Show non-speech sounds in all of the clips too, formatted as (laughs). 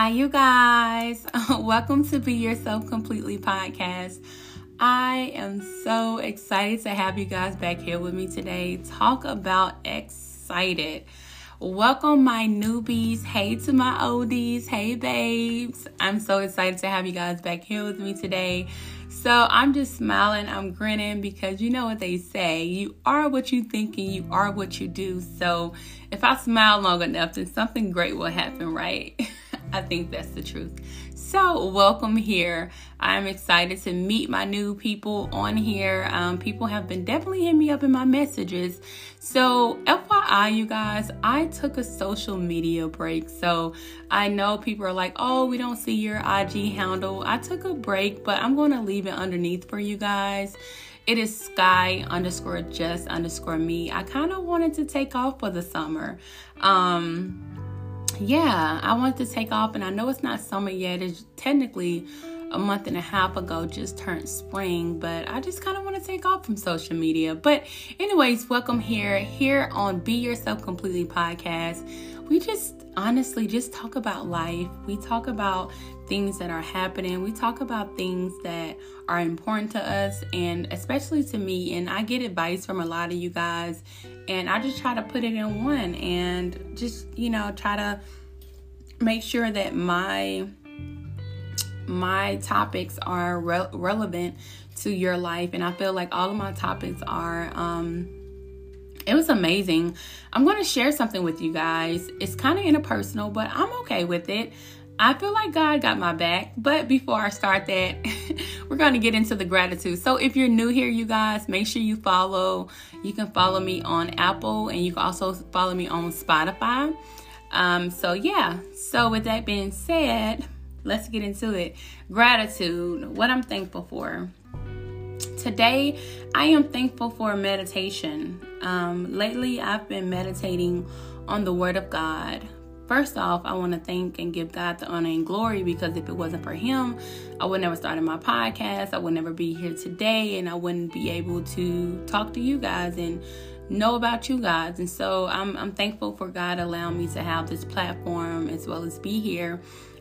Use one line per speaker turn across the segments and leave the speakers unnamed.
Hi, you guys. (laughs) Welcome to Be Yourself Completely podcast. I am so excited to have you guys back here with me today. Talk about excited. Welcome, my newbies. Hey to my oldies. Hey, babes. I'm so excited to have you guys back here with me today. So I'm just smiling, I'm grinning because you know what they say you are what you think and you are what you do. So if I smile long enough, then something great will happen, right? (laughs) I think that's the truth. So, welcome here. I'm excited to meet my new people on here. Um, people have been definitely hitting me up in my messages. So, FYI, you guys, I took a social media break. So, I know people are like, oh, we don't see your IG handle. I took a break, but I'm going to leave it underneath for you guys. It is sky underscore just underscore me. I kind of wanted to take off for the summer. Um, yeah, I wanted to take off, and I know it's not summer yet. It's technically a month and a half ago, just turned spring, but I just kind of want to take off from social media. But, anyways, welcome here, here on Be Yourself Completely podcast. We just honestly just talk about life. We talk about things that are happening. We talk about things that are important to us and especially to me. And I get advice from a lot of you guys, and I just try to put it in one and just, you know, try to make sure that my my topics are re- relevant to your life and i feel like all of my topics are um it was amazing i'm going to share something with you guys it's kind of interpersonal but i'm okay with it I feel like God got my back. But before I start that, (laughs) we're going to get into the gratitude. So if you're new here, you guys, make sure you follow. You can follow me on Apple and you can also follow me on Spotify. Um, so yeah. So with that being said, let's get into it. Gratitude. What I'm thankful for. Today, I am thankful for meditation. Um, lately, I've been meditating on the Word of God First off, I want to thank and give God the honor and glory because if it wasn't for Him, I would never started my podcast. I would never be here today, and I wouldn't be able to talk to you guys and know about you guys. And so I'm, I'm thankful for God allowing me to have this platform as well as be here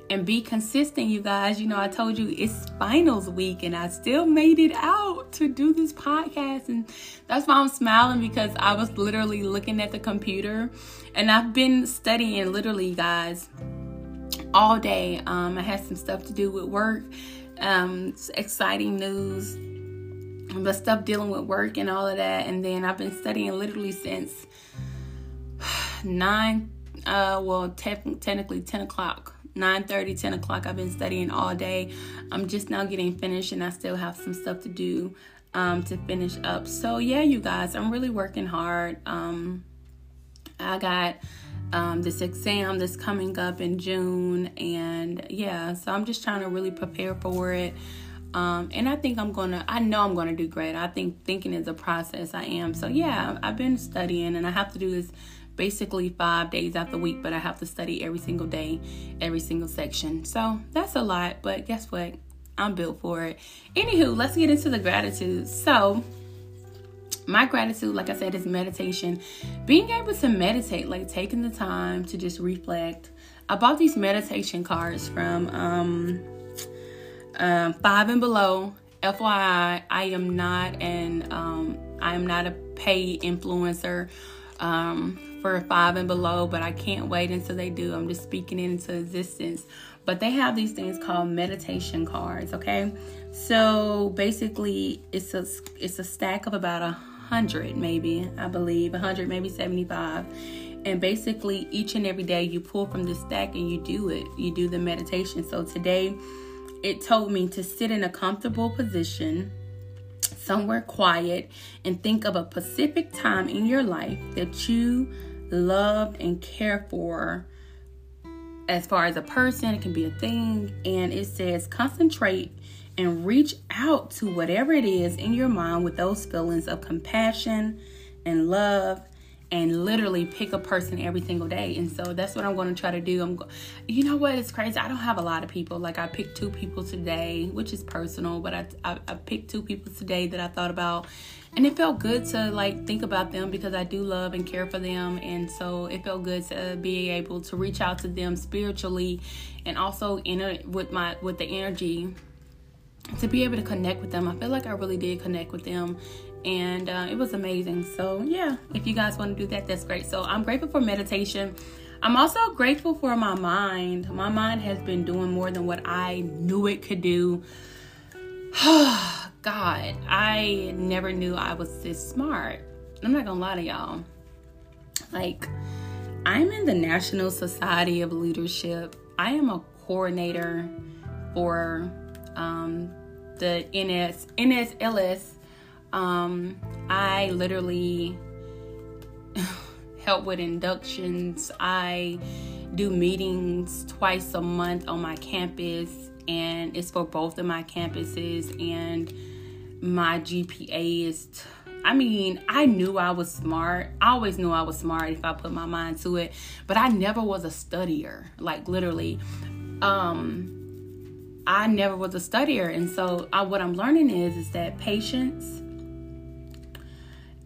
and be consistent, you guys. You know, I told you it's finals week and I still made it out to do this podcast. And that's why I'm smiling because I was literally looking at the computer and I've been studying literally, guys, all day. Um, I had some stuff to do with work, um, exciting news, but stuff dealing with work and all of that. And then I've been studying literally since (sighs) nine, uh, well, te- technically 10 o'clock 9 30 10 o'clock i've been studying all day i'm just now getting finished and i still have some stuff to do um, to finish up so yeah you guys i'm really working hard um, i got um, this exam that's coming up in june and yeah so i'm just trying to really prepare for it um, and I think I'm gonna, I know I'm gonna do great. I think thinking is a process. I am. So, yeah, I've been studying and I have to do this basically five days out the week, but I have to study every single day, every single section. So that's a lot, but guess what? I'm built for it. Anywho, let's get into the gratitude. So, my gratitude, like I said, is meditation. Being able to meditate, like taking the time to just reflect. I bought these meditation cards from um, um, Five and Below. FYI, I am not an um, I am not a paid influencer. Um, for five and below, but I can't wait until they do. I'm just speaking it into existence. But they have these things called meditation cards, okay? So basically it's a it's a stack of about a hundred, maybe, I believe, a hundred, maybe 75. And basically each and every day you pull from the stack and you do it. You do the meditation. So today it told me to sit in a comfortable position somewhere quiet and think of a specific time in your life that you loved and cared for as far as a person, it can be a thing. And it says concentrate and reach out to whatever it is in your mind with those feelings of compassion and love and literally pick a person every single day. And so that's what I'm going to try to do. I'm go- you know what? It's crazy. I don't have a lot of people. Like I picked two people today, which is personal, but I, I, I picked two people today that I thought about and it felt good to like think about them because I do love and care for them and so it felt good to be able to reach out to them spiritually and also in with my with the energy to be able to connect with them. I feel like I really did connect with them and uh, it was amazing. So, yeah, if you guys want to do that, that's great. So, I'm grateful for meditation. I'm also grateful for my mind. My mind has been doing more than what I knew it could do. (sighs) God, I never knew I was this smart. I'm not gonna lie to y'all. Like, I'm in the National Society of Leadership. I am a coordinator for um, the NS NSLS. Um, I literally (laughs) help with inductions. I do meetings twice a month on my campus, and it's for both of my campuses. And my GPA is. T- I mean, I knew I was smart. I always knew I was smart if I put my mind to it, but I never was a studier. Like literally, um, I never was a studier, and so I, what I'm learning is is that patience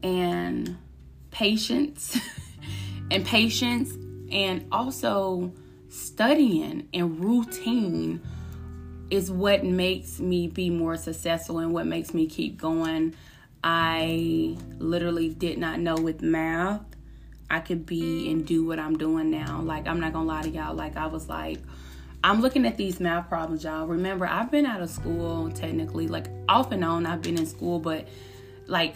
and patience (laughs) and patience and also studying and routine is what makes me be more successful and what makes me keep going. I literally did not know with math I could be and do what I'm doing now. Like I'm not gonna lie to y'all. Like I was like, I'm looking at these math problems, y'all. Remember, I've been out of school technically, like off and on. I've been in school, but like,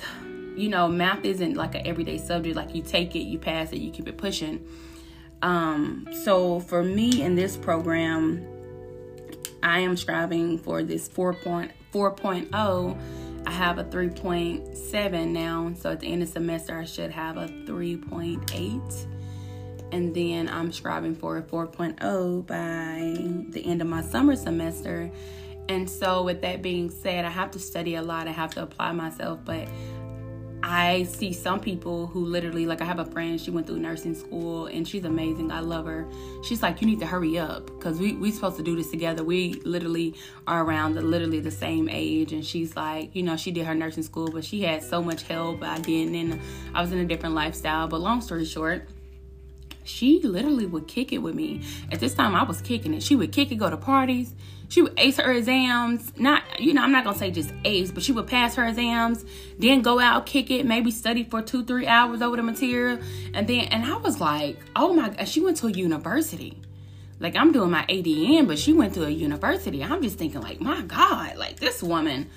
you know, math isn't like an everyday subject. Like you take it, you pass it, you keep it pushing. Um, so for me in this program, I am striving for this 4.4.0. I have a 3.7 now, so at the end of semester I should have a 3.8 and then I'm striving for a 4.0 by the end of my summer semester. And so, with that being said, I have to study a lot, I have to apply myself, but I see some people who literally, like, I have a friend, she went through nursing school and she's amazing. I love her. She's like, You need to hurry up because we, we supposed to do this together. We literally are around the literally the same age. And she's like, You know, she did her nursing school, but she had so much help. I didn't. And I was in a different lifestyle. But long story short, she literally would kick it with me. At this time, I was kicking it. She would kick it, go to parties. She would ace her exams. Not, you know, I'm not gonna say just ace, but she would pass her exams, then go out, kick it, maybe study for two, three hours over the material. And then, and I was like, oh my God, she went to a university. Like, I'm doing my ADN, but she went to a university. I'm just thinking, like, my God, like this woman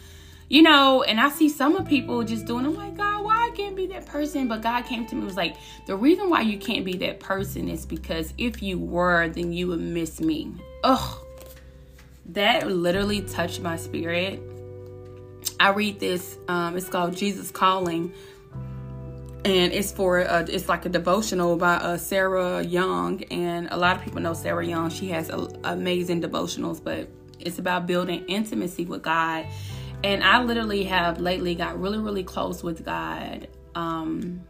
you know, and I see some of people just doing, I'm like, God, why I can't be that person? But God came to me was like, the reason why you can't be that person is because if you were, then you would miss me. Ugh. That literally touched my spirit. I read this, um, it's called Jesus Calling. And it's for a, it's like a devotional by uh, Sarah Young, and a lot of people know Sarah Young. She has a, amazing devotionals, but it's about building intimacy with God and I literally have lately got really, really close with God. Um,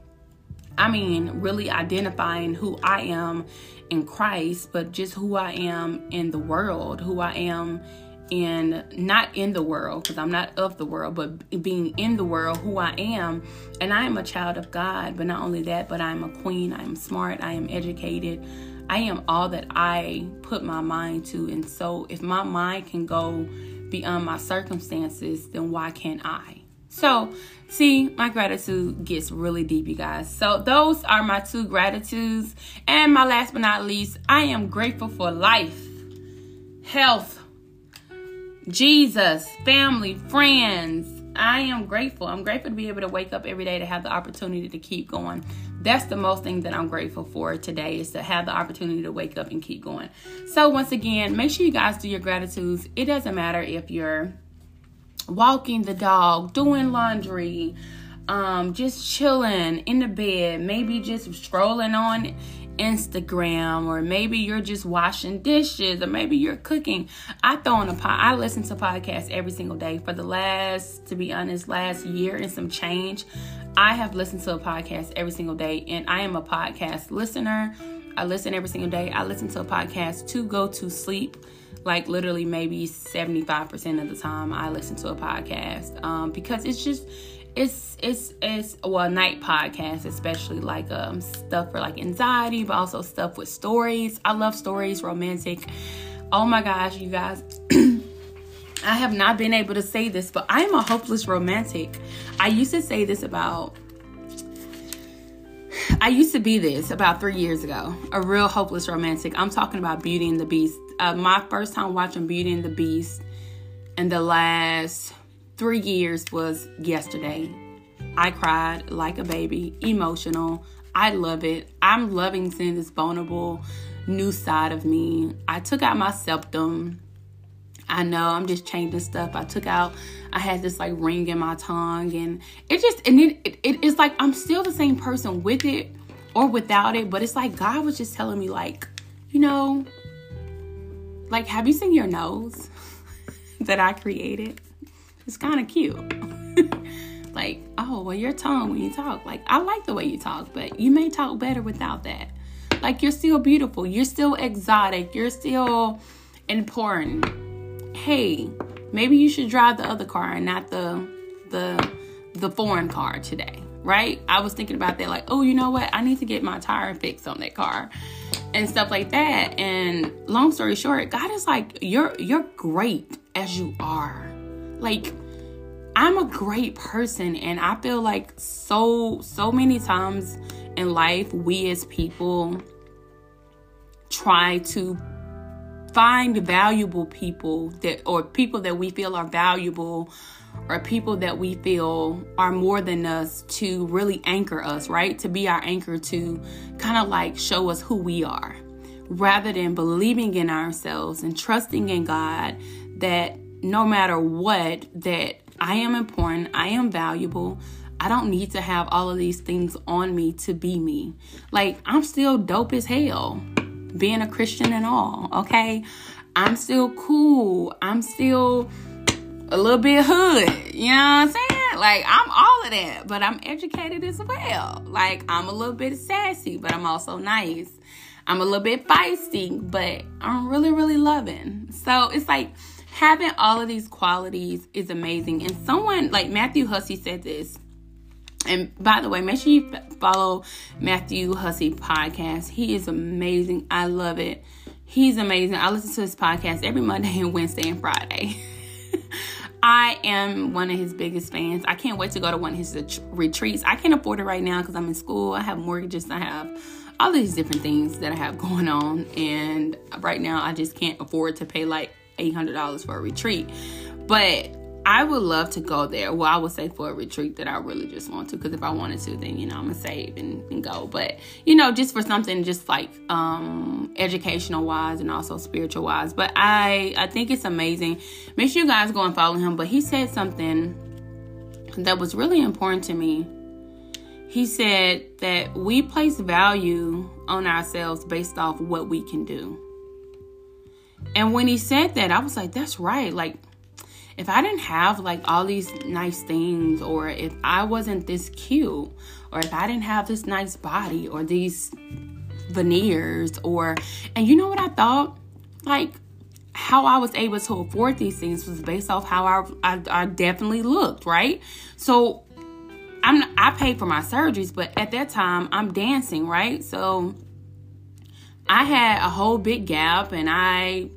I mean, really identifying who I am in Christ, but just who I am in the world, who I am in not in the world because I'm not of the world, but being in the world, who I am. And I am a child of God, but not only that, but I'm a queen. I am smart. I am educated. I am all that I put my mind to. And so if my mind can go beyond um, my circumstances, then why can't I? So, see, my gratitude gets really deep, you guys. So, those are my two gratitudes. And my last but not least, I am grateful for life, health, Jesus, family, friends. I am grateful. I'm grateful to be able to wake up every day to have the opportunity to keep going that's the most thing that I'm grateful for today is to have the opportunity to wake up and keep going. So once again, make sure you guys do your gratitudes. It doesn't matter if you're walking the dog, doing laundry, um, just chilling in the bed, maybe just scrolling on Instagram, or maybe you're just washing dishes, or maybe you're cooking. I throw on a pod. I listen to podcasts every single day for the last, to be honest, last year and some change. I have listened to a podcast every single day, and I am a podcast listener. I listen every single day. I listen to a podcast to go to sleep. Like literally, maybe 75% of the time, I listen to a podcast um, because it's just it's it's it's well night podcasts especially like um stuff for like anxiety but also stuff with stories i love stories romantic oh my gosh you guys (clears throat) i have not been able to say this but i am a hopeless romantic i used to say this about I used to be this about three years ago, a real hopeless romantic. I'm talking about Beauty and the Beast. Uh, my first time watching Beauty and the Beast in the last three years was yesterday. I cried like a baby, emotional. I love it. I'm loving seeing this vulnerable new side of me. I took out my septum. I know I'm just changing stuff. I took out, I had this like ring in my tongue, and it just, and it, it, it, it's like I'm still the same person with it or without it, but it's like God was just telling me, like, you know, like, have you seen your nose (laughs) that I created? It's kind of cute. (laughs) like, oh, well, your tone when you talk. Like, I like the way you talk, but you may talk better without that. Like, you're still beautiful. You're still exotic. You're still important. Hey, maybe you should drive the other car and not the the the foreign car today, right? I was thinking about that, like, oh, you know what? I need to get my tire fixed on that car and stuff like that. And long story short, God is like, you're you're great as you are. Like, I'm a great person, and I feel like so, so many times in life, we as people try to find valuable people that, or people that we feel are valuable, or people that we feel are more than us to really anchor us, right? To be our anchor to kind of like show us who we are rather than believing in ourselves and trusting in God that no matter what, that I am important, I am valuable. I don't need to have all of these things on me to be me. Like, I'm still dope as hell, being a Christian and all, okay? I'm still cool. I'm still a little bit hood. You know what I'm saying? Like, I'm all of that, but I'm educated as well. Like, I'm a little bit sassy, but I'm also nice. I'm a little bit feisty, but I'm really, really loving. So it's like, having all of these qualities is amazing. And someone like Matthew Hussey said this. And by the way, make sure you follow Matthew Hussey podcast. He is amazing. I love it. He's amazing. I listen to his podcast every Monday and Wednesday and Friday. (laughs) I am one of his biggest fans. I can't wait to go to one of his retreats. I can't afford it right now because I'm in school. I have mortgages. I have all these different things that I have going on. And right now, I just can't afford to pay like $800 for a retreat. But I would love to go there. Well, I would say for a retreat that I really just want to, because if I wanted to, then you know I'm gonna save and, and, go. But you know, just for something just like um, educational wise and also spiritual wise. But I I think it's amazing. Make sure you guys go and follow him. But he said something that was really important to me. He said that we place value on ourselves based off what we can do. And when he said that, I was like, that's right. Like, if I didn't have like all these nice things, or if I wasn't this cute, or if I didn't have this nice body, or these veneers, or, and you know what I thought? Like, how I was able to afford these things was based off how I, I, I definitely looked, right? So, I'm I paid for my surgeries, but at that time I'm dancing, right? So I had a whole big gap and I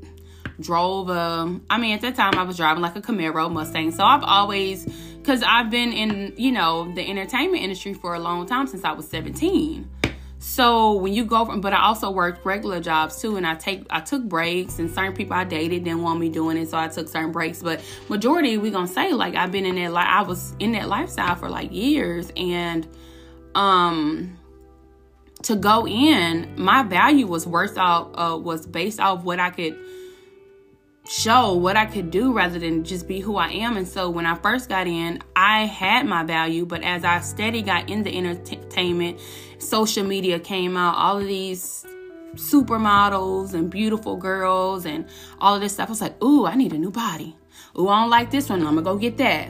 drove a I mean at that time I was driving like a Camaro Mustang. So I've always cuz I've been in, you know, the entertainment industry for a long time since I was 17. So when you go from, but I also worked regular jobs too, and I take I took breaks, and certain people I dated didn't want me doing it, so I took certain breaks. But majority, we gonna say like I've been in that like I was in that lifestyle for like years, and um to go in, my value was worth out uh, was based off what I could show what I could do rather than just be who I am. And so when I first got in, I had my value, but as I steady got into entertainment, social media came out, all of these supermodels and beautiful girls and all of this stuff. I was like, ooh, I need a new body. Ooh, I don't like this one. I'm gonna go get that.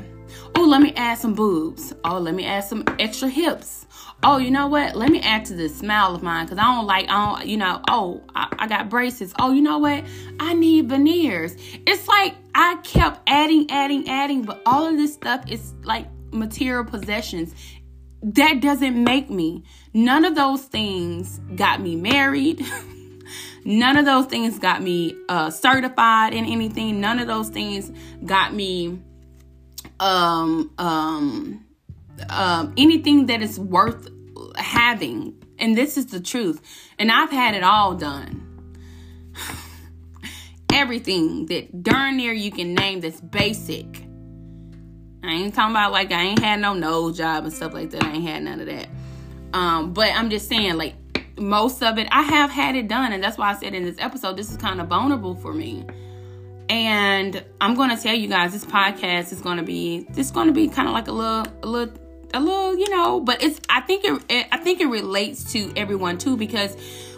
Ooh, let me add some boobs. Oh, let me add some extra hips oh, you know what? Let me add to this smile of mine because I don't like, I don't, you know, oh, I, I got braces. Oh, you know what? I need veneers. It's like I kept adding, adding, adding, but all of this stuff is like material possessions. That doesn't make me. None of those things got me married. (laughs) None of those things got me uh, certified in anything. None of those things got me um, um, um, anything that is worth having. And this is the truth. And I've had it all done. (sighs) Everything that darn near you can name that's basic. I ain't talking about like I ain't had no nose job and stuff like that. I ain't had none of that. Um, but I'm just saying, like most of it, I have had it done, and that's why I said in this episode, this is kind of vulnerable for me. And I'm gonna tell you guys, this podcast is gonna be, this gonna be kind of like a little, a little a little, you know, but it's I think it, it I think it relates to everyone too because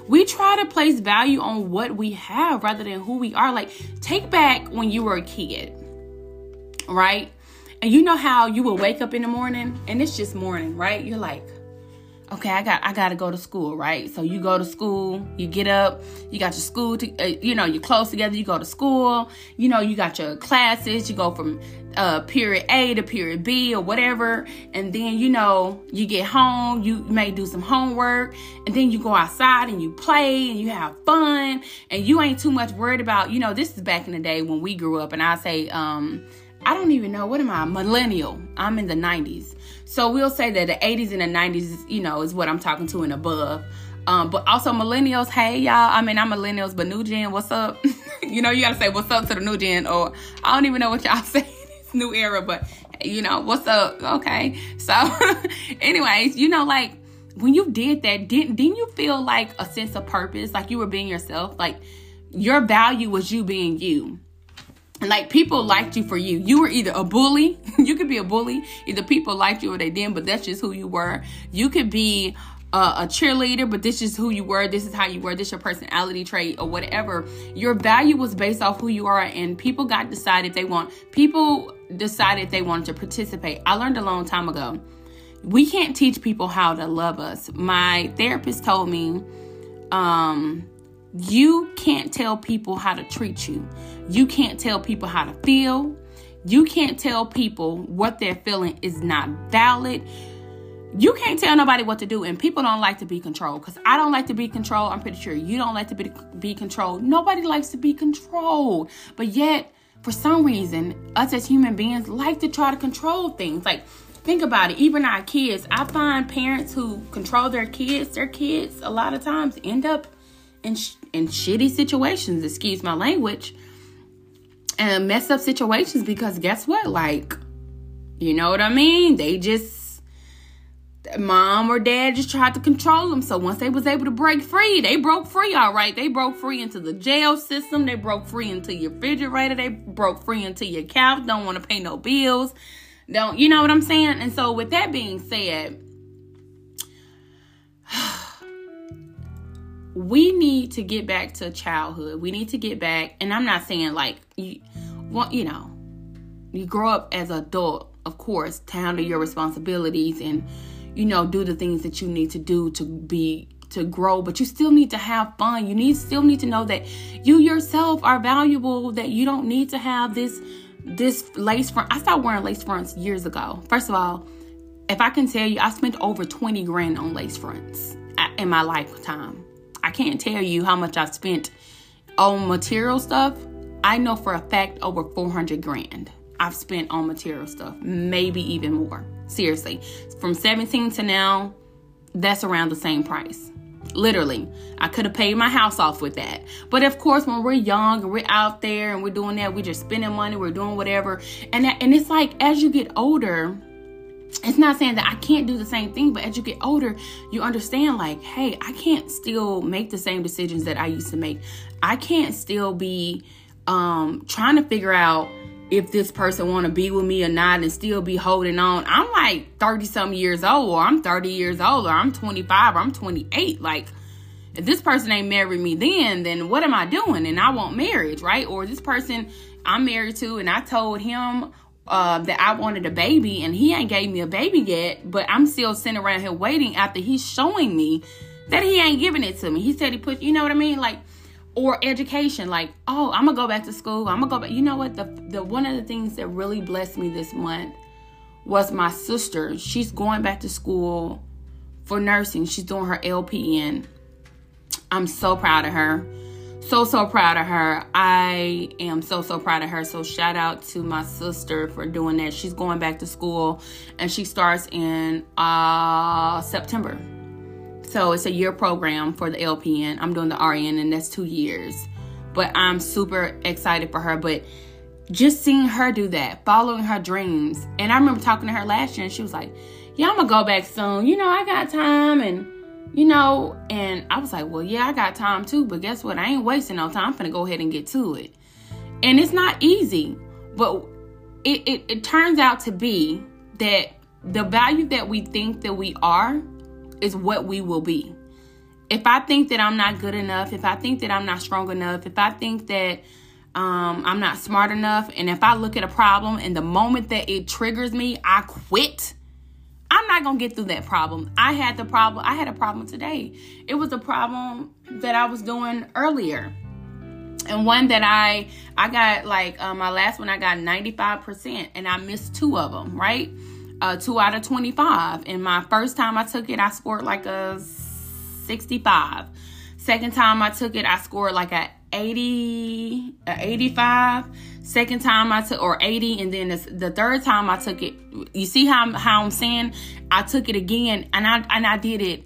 we try to place value on what we have rather than who we are. Like take back when you were a kid, right? And you know how you would wake up in the morning and it's just morning, right? You're like, okay i got i got to go to school right so you go to school you get up you got your school to uh, you know you're close together you go to school you know you got your classes you go from uh, period a to period b or whatever and then you know you get home you may do some homework and then you go outside and you play and you have fun and you ain't too much worried about you know this is back in the day when we grew up and i say um I don't even know what am I millennial. I'm in the 90s. So we'll say that the 80s and the 90s, you know, is what I'm talking to and above. Um, but also millennials, hey y'all. I mean, I'm millennials, but new gen, what's up? (laughs) you know, you gotta say what's up to the new gen, or I don't even know what y'all (laughs) say. new era, but you know, what's up? Okay. So, (laughs) anyways, you know, like when you did that, didn't didn't you feel like a sense of purpose, like you were being yourself, like your value was you being you like people liked you for you. You were either a bully, (laughs) you could be a bully, either people liked you or they didn't, but that's just who you were. You could be a cheerleader, but this is who you were, this is how you were, this your personality trait or whatever. Your value was based off who you are, and people got decided they want people decided they wanted to participate. I learned a long time ago. We can't teach people how to love us. My therapist told me, um, you can't tell people how to treat you. You can't tell people how to feel. You can't tell people what they're feeling is not valid. You can't tell nobody what to do, and people don't like to be controlled. Because I don't like to be controlled. I'm pretty sure you don't like to be, be controlled. Nobody likes to be controlled. But yet, for some reason, us as human beings like to try to control things. Like, think about it. Even our kids, I find parents who control their kids, their kids, a lot of times end up in, sh- in shitty situations, excuse my language, and mess up situations because guess what? Like, you know what I mean? They just mom or dad just tried to control them. So once they was able to break free, they broke free all right. They broke free into the jail system. They broke free into your refrigerator. They broke free into your couch. Don't want to pay no bills. Don't you know what I'm saying? And so with that being said, we need to get back to childhood. We need to get back, and I'm not saying like you, want, you know, you grow up as an adult, of course, to handle your responsibilities and you know do the things that you need to do to be to grow but you still need to have fun. You need still need to know that you yourself are valuable that you don't need to have this this lace front. I started wearing lace fronts years ago. First of all if i can tell you i spent over 20 grand on lace fronts uh, in my lifetime I can't tell you how much I've spent on material stuff. I know for a fact over 400 grand I've spent on material stuff, maybe even more. Seriously, from 17 to now, that's around the same price. Literally, I could have paid my house off with that. But of course, when we're young and we're out there and we're doing that, we're just spending money, we're doing whatever. And that, and it's like as you get older, it's not saying that I can't do the same thing, but as you get older, you understand like, hey, I can't still make the same decisions that I used to make. I can't still be um trying to figure out if this person want to be with me or not and still be holding on. I'm like 30 some years old or I'm 30 years old or I'm 25 or I'm 28 like if this person ain't married me then, then what am I doing? And I want marriage, right? Or this person I'm married to and I told him uh, that I wanted a baby and he ain't gave me a baby yet, but I'm still sitting around here waiting after he's showing me that he ain't giving it to me. He said he put, you know what I mean? Like, or education, like, oh, I'm gonna go back to school. I'm gonna go back. You know what? The the one of the things that really blessed me this month was my sister. She's going back to school for nursing. She's doing her LPN. I'm so proud of her. So, so proud of her. I am so, so proud of her. So, shout out to my sister for doing that. She's going back to school and she starts in uh, September. So, it's a year program for the LPN. I'm doing the RN and that's two years. But I'm super excited for her. But just seeing her do that, following her dreams. And I remember talking to her last year and she was like, Yeah, I'm gonna go back soon. You know, I got time and you know, and I was like, Well, yeah, I got time too, but guess what? I ain't wasting no time. I'm gonna go ahead and get to it. And it's not easy, but it, it, it turns out to be that the value that we think that we are is what we will be. If I think that I'm not good enough, if I think that I'm not strong enough, if I think that um, I'm not smart enough. And if I look at a problem and the moment that it triggers me, I quit. I'm not gonna get through that problem. I had the problem. I had a problem today. It was a problem that I was doing earlier, and one that I I got like uh, my last one. I got 95 percent, and I missed two of them. Right, uh, two out of 25. And my first time I took it, I scored like a 65. Second time I took it, I scored like a 80, uh, 85. Second time I took, or 80, and then the, the third time I took it. You see how how I'm saying? I took it again, and I and I did it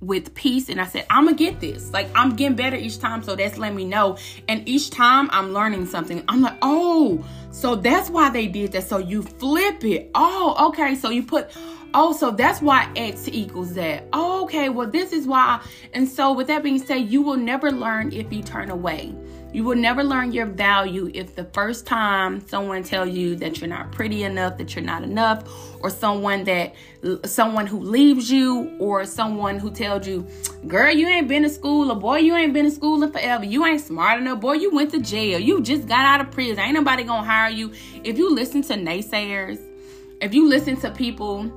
with peace and I said, I'm gonna get this. Like I'm getting better each time. So that's letting me know. And each time I'm learning something. I'm like, oh, so that's why they did that. So you flip it. Oh, okay. So you put Oh, so that's why X equals that. Okay, well, this is why. And so, with that being said, you will never learn if you turn away. You will never learn your value if the first time someone tell you that you're not pretty enough, that you're not enough, or someone that someone who leaves you, or someone who tells you, "Girl, you ain't been to school," or "Boy, you ain't been to school in forever. You ain't smart enough. Boy, you went to jail. You just got out of prison. Ain't nobody gonna hire you." If you listen to naysayers, if you listen to people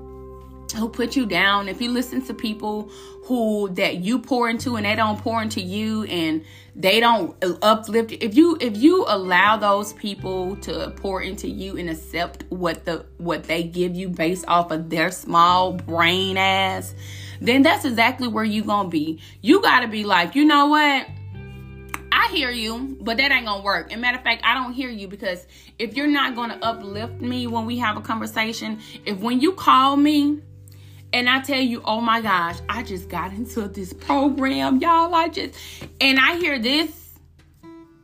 who put you down, if you listen to people who that you pour into and they don't pour into you and they don't uplift if you if you allow those people to pour into you and accept what the what they give you based off of their small brain ass, then that's exactly where you gonna be. You gotta be like, you know what? I hear you, but that ain't gonna work. And matter of fact, I don't hear you because if you're not gonna uplift me when we have a conversation, if when you call me and I tell you, oh my gosh, I just got into this program, y'all. I just, and I hear this.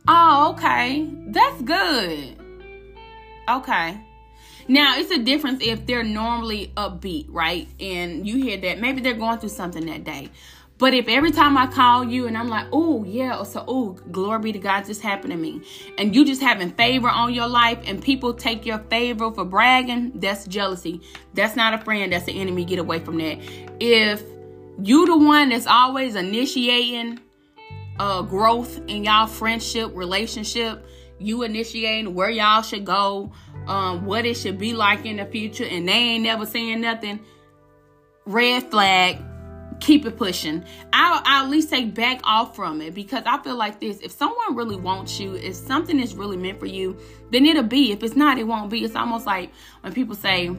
Oh, okay. That's good. Okay. Now, it's a difference if they're normally upbeat, right? And you hear that maybe they're going through something that day. But if every time I call you and I'm like, oh, yeah, so, oh, glory be to God, this happened to me, and you just having favor on your life and people take your favor for bragging, that's jealousy. That's not a friend, that's the enemy. Get away from that. If you the one that's always initiating uh, growth in y'all friendship, relationship, you initiating where y'all should go, um, what it should be like in the future, and they ain't never saying nothing, red flag keep it pushing. I'll, I'll, at least say back off from it because I feel like this. If someone really wants you, if something is really meant for you, then it'll be. If it's not, it won't be. It's almost like when people say,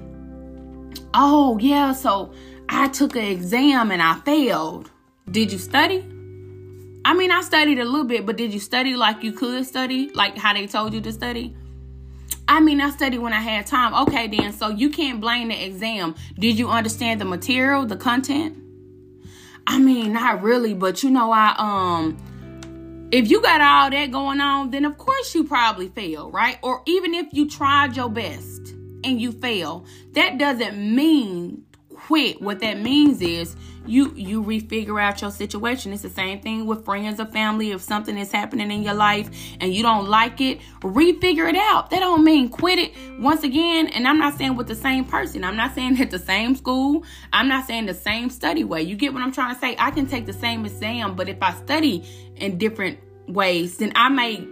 Oh, yeah, so I took an exam and I failed. Did you study? I mean, I studied a little bit, but did you study like you could study? Like how they told you to study? I mean, I studied when I had time. Okay, then, so you can't blame the exam. Did you understand the material, the content? I mean, not really, but you know, I um if you got all that going on, then of course you probably fail, right? Or even if you tried your best and you fail, that doesn't mean quit. What that means is you you refigure out your situation. It's the same thing with friends or family. If something is happening in your life and you don't like it, refigure it out. That don't mean quit it. Once again, and I'm not saying with the same person. I'm not saying at the same school. I'm not saying the same study way. You get what I'm trying to say? I can take the same exam, but if I study in different ways, then I may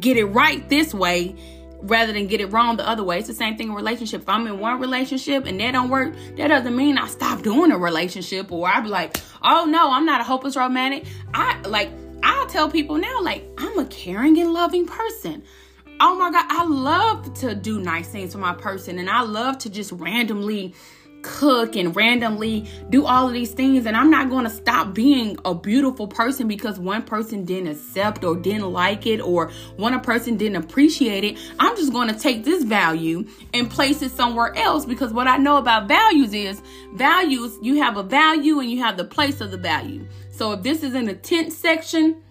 get it right this way rather than get it wrong the other way. It's the same thing in relationship. If I'm in one relationship and that don't work, that doesn't mean I stop doing a relationship or I be like, oh no, I'm not a hopeless romantic. I like I'll tell people now, like, I'm a caring and loving person. oh my God, I love to do nice things for my person and I love to just randomly cook and randomly do all of these things and I'm not going to stop being a beautiful person because one person didn't accept or didn't like it or one person didn't appreciate it. I'm just going to take this value and place it somewhere else because what I know about values is values you have a value and you have the place of the value. So if this is in the tent section,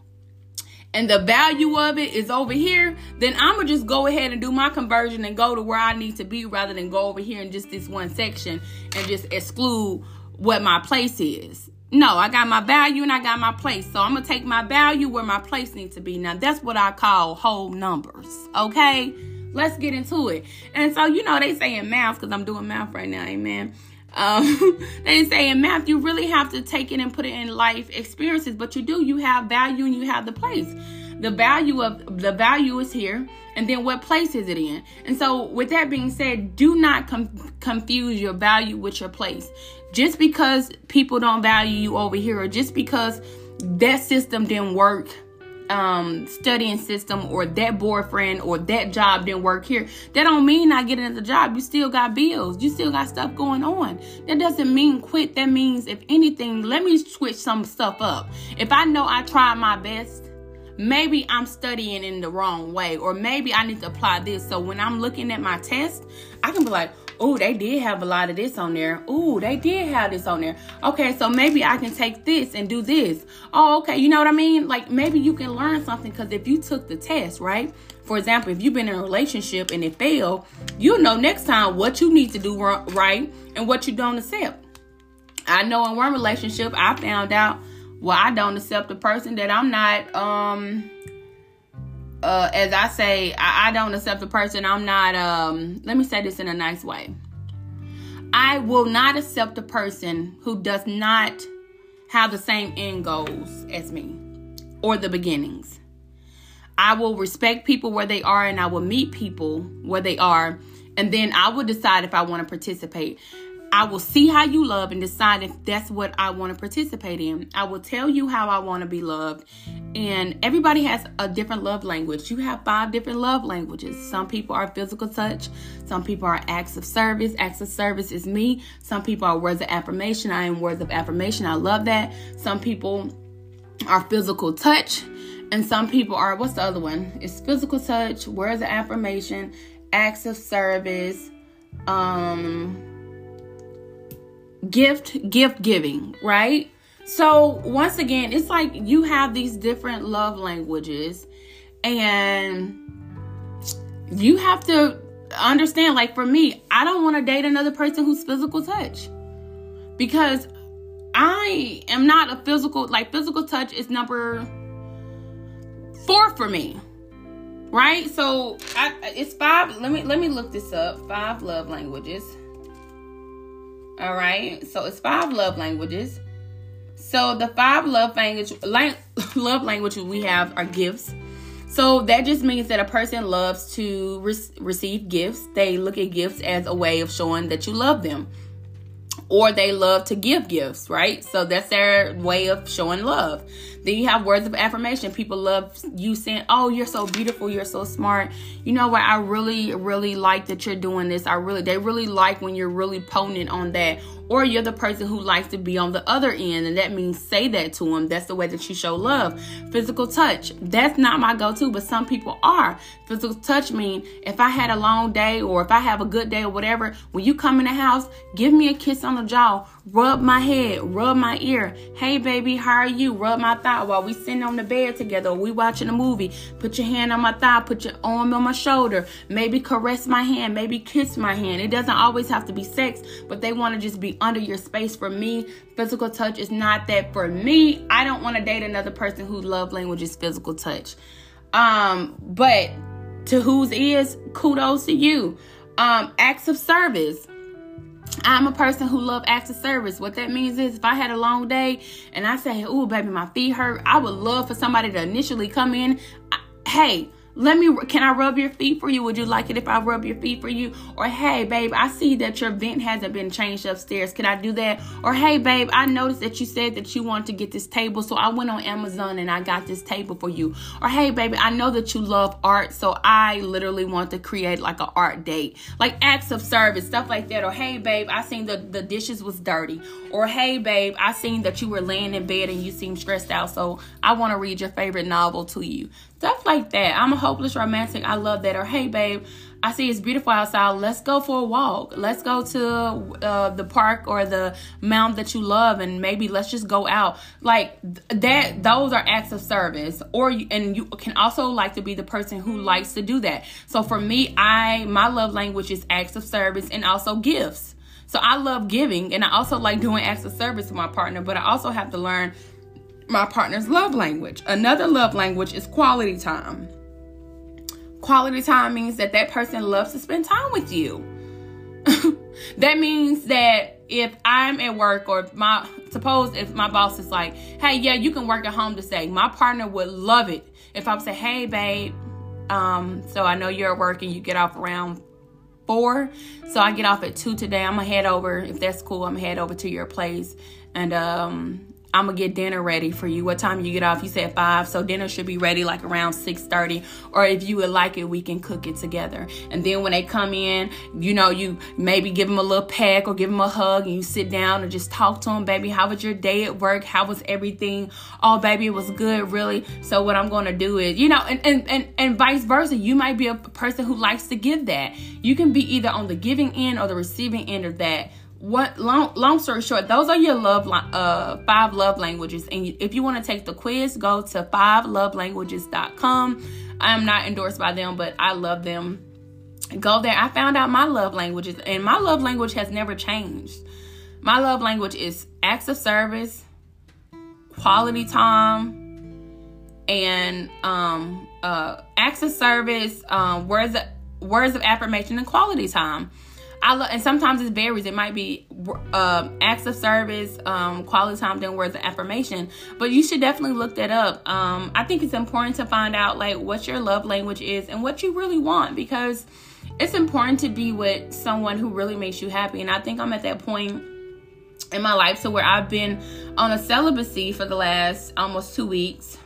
and the value of it is over here, then I'm gonna just go ahead and do my conversion and go to where I need to be rather than go over here in just this one section and just exclude what my place is. No, I got my value and I got my place. So I'm gonna take my value where my place needs to be. Now that's what I call whole numbers. Okay? Let's get into it. And so you know they say in math, because I'm doing math right now, amen. Um, (laughs) they say in math, you really have to take it and put it in life experiences, but you do. You have value and you have the place. The value of the value is here, and then what place is it in? And so, with that being said, do not com- confuse your value with your place. Just because people don't value you over here, or just because that system didn't work um studying system or that boyfriend or that job didn't work here that don't mean not getting the job. You still got bills. You still got stuff going on. That doesn't mean quit. That means if anything let me switch some stuff up. If i know i tried my best maybe i'm studying in the wrong way or maybe i need to apply this. So when i'm looking at my test i can be like oh, they did have a lot of this on there. Ooh, they did have this on there. Okay, so maybe I can take this and do this. Oh, okay, you know what I mean? Like maybe you can learn something because if you took the test, right? For example, if you've been in a relationship and it failed, you know next time what you need to do right and what you don't accept. I know in one relationship, I found out, well, I don't accept a person that I'm not, um, uh, as I say, I, I don't accept a person. I'm not, um, let me say this in a nice way. I will not accept a person who does not have the same end goals as me or the beginnings. I will respect people where they are and I will meet people where they are. And then I will decide if I want to participate. I will see how you love and decide if that's what I want to participate in. I will tell you how I want to be loved. And everybody has a different love language. You have five different love languages. Some people are physical touch, some people are acts of service. Acts of service is me. Some people are words of affirmation. I am words of affirmation. I love that. Some people are physical touch. And some people are, what's the other one? It's physical touch, words of affirmation, acts of service, um, gift gift giving, right? So once again, it's like you have these different love languages and you have to understand like for me, I don't want to date another person who's physical touch. Because I am not a physical like physical touch is number 4 for me. Right? So I, it's five let me let me look this up. Five love languages. All right. So it's five love languages. So the five love language (laughs) love languages we have are gifts. So that just means that a person loves to re- receive gifts. They look at gifts as a way of showing that you love them. Or they love to give gifts, right? So that's their way of showing love. Then you have words of affirmation. People love you saying, Oh, you're so beautiful. You're so smart. You know what? I really, really like that you're doing this. I really, they really like when you're really potent on that or you're the person who likes to be on the other end and that means say that to them that's the way that you show love physical touch that's not my go-to but some people are physical touch mean if i had a long day or if i have a good day or whatever when you come in the house give me a kiss on the jaw rub my head rub my ear hey baby how are you rub my thigh while we sitting on the bed together or we watching a movie put your hand on my thigh put your arm on my shoulder maybe caress my hand maybe kiss my hand it doesn't always have to be sex but they want to just be under your space. For me, physical touch is not that for me. I don't want to date another person whose love language is physical touch. Um, but to whose is, kudos to you. Um, acts of service. I'm a person who love of service. What that means is if I had a long day and I say, "Oh, baby, my feet hurt," I would love for somebody to initially come in. I, hey, let me can i rub your feet for you? Would you like it if i rub your feet for you? Or hey babe i see that your vent hasn't been changed upstairs. Can i do that? Or hey babe i noticed that you said that you wanted to get this table so i went on amazon and i got this table for you. Or hey baby i know that you love art so i literally want to create like an art date. Like acts of service stuff like that. Or hey babe i seen the the dishes was dirty. Or hey babe i seen that you were laying in bed and you seem stressed out so i want to read your favorite novel to you Stuff like that. I'm a hopeless romantic. I love that. Or hey, babe, I see it's beautiful outside. Let's go for a walk. Let's go to uh, the park or the mountain that you love, and maybe let's just go out. Like that. Those are acts of service. Or and you can also like to be the person who likes to do that. So for me, I my love language is acts of service and also gifts. So I love giving, and I also like doing acts of service to my partner. But I also have to learn my partner's love language. Another love language is quality time. Quality time means that that person loves to spend time with you. (laughs) that means that if I'm at work or my suppose if my boss is like, "Hey, yeah, you can work at home to today." My partner would love it if I would say, "Hey, babe, um, so I know you're at work and you get off around four, so I get off at two today. I'm gonna head over if that's cool. I'm gonna head over to your place and um I'm gonna get dinner ready for you. What time you get off? You said five, so dinner should be ready like around six thirty. Or if you would like it, we can cook it together. And then when they come in, you know, you maybe give them a little peck or give them a hug, and you sit down and just talk to them, baby. How was your day at work? How was everything? Oh, baby, it was good, really. So what I'm gonna do is, you know, and and and, and vice versa. You might be a person who likes to give that. You can be either on the giving end or the receiving end of that what long long story short those are your love uh five love languages. And if you want to take the quiz go to fivelovelanguages.com i am not endorsed by them but i love them. Go there. I found out my love languages and my love language has never changed. My love language is acts of service quality time and um uh acts of service um words of, words of affirmation and quality time I love, and sometimes it varies. It might be uh, acts of service, um, quality time, then words of affirmation. But you should definitely look that up. Um, I think it's important to find out like what your love language is and what you really want because it's important to be with someone who really makes you happy. And I think I'm at that point in my life to where I've been on a celibacy for the last almost two weeks,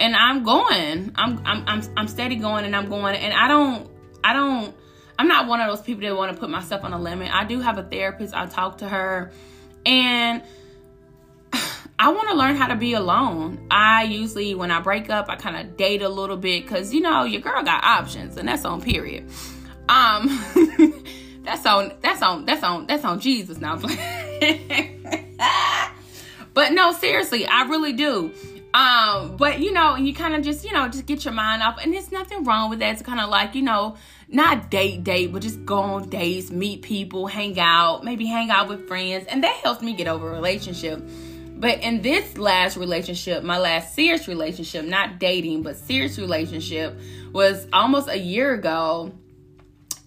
and I'm going. I'm I'm I'm, I'm steady going, and I'm going, and I don't I don't I'm not one of those people that want to put myself on a limit. I do have a therapist. I talk to her and (sighs) I want to learn how to be alone. I usually, when I break up, I kind of date a little bit because, you know, your girl got options and that's on period. Um, (laughs) that's on, that's on, that's on, that's on Jesus now. (laughs) but no, seriously, I really do. Um, but you know, you kind of just, you know, just get your mind off. And there's nothing wrong with that. It's kind of like, you know, not date date, but just go on dates, meet people, hang out, maybe hang out with friends. And that helps me get over a relationship. But in this last relationship, my last serious relationship, not dating, but serious relationship, was almost a year ago.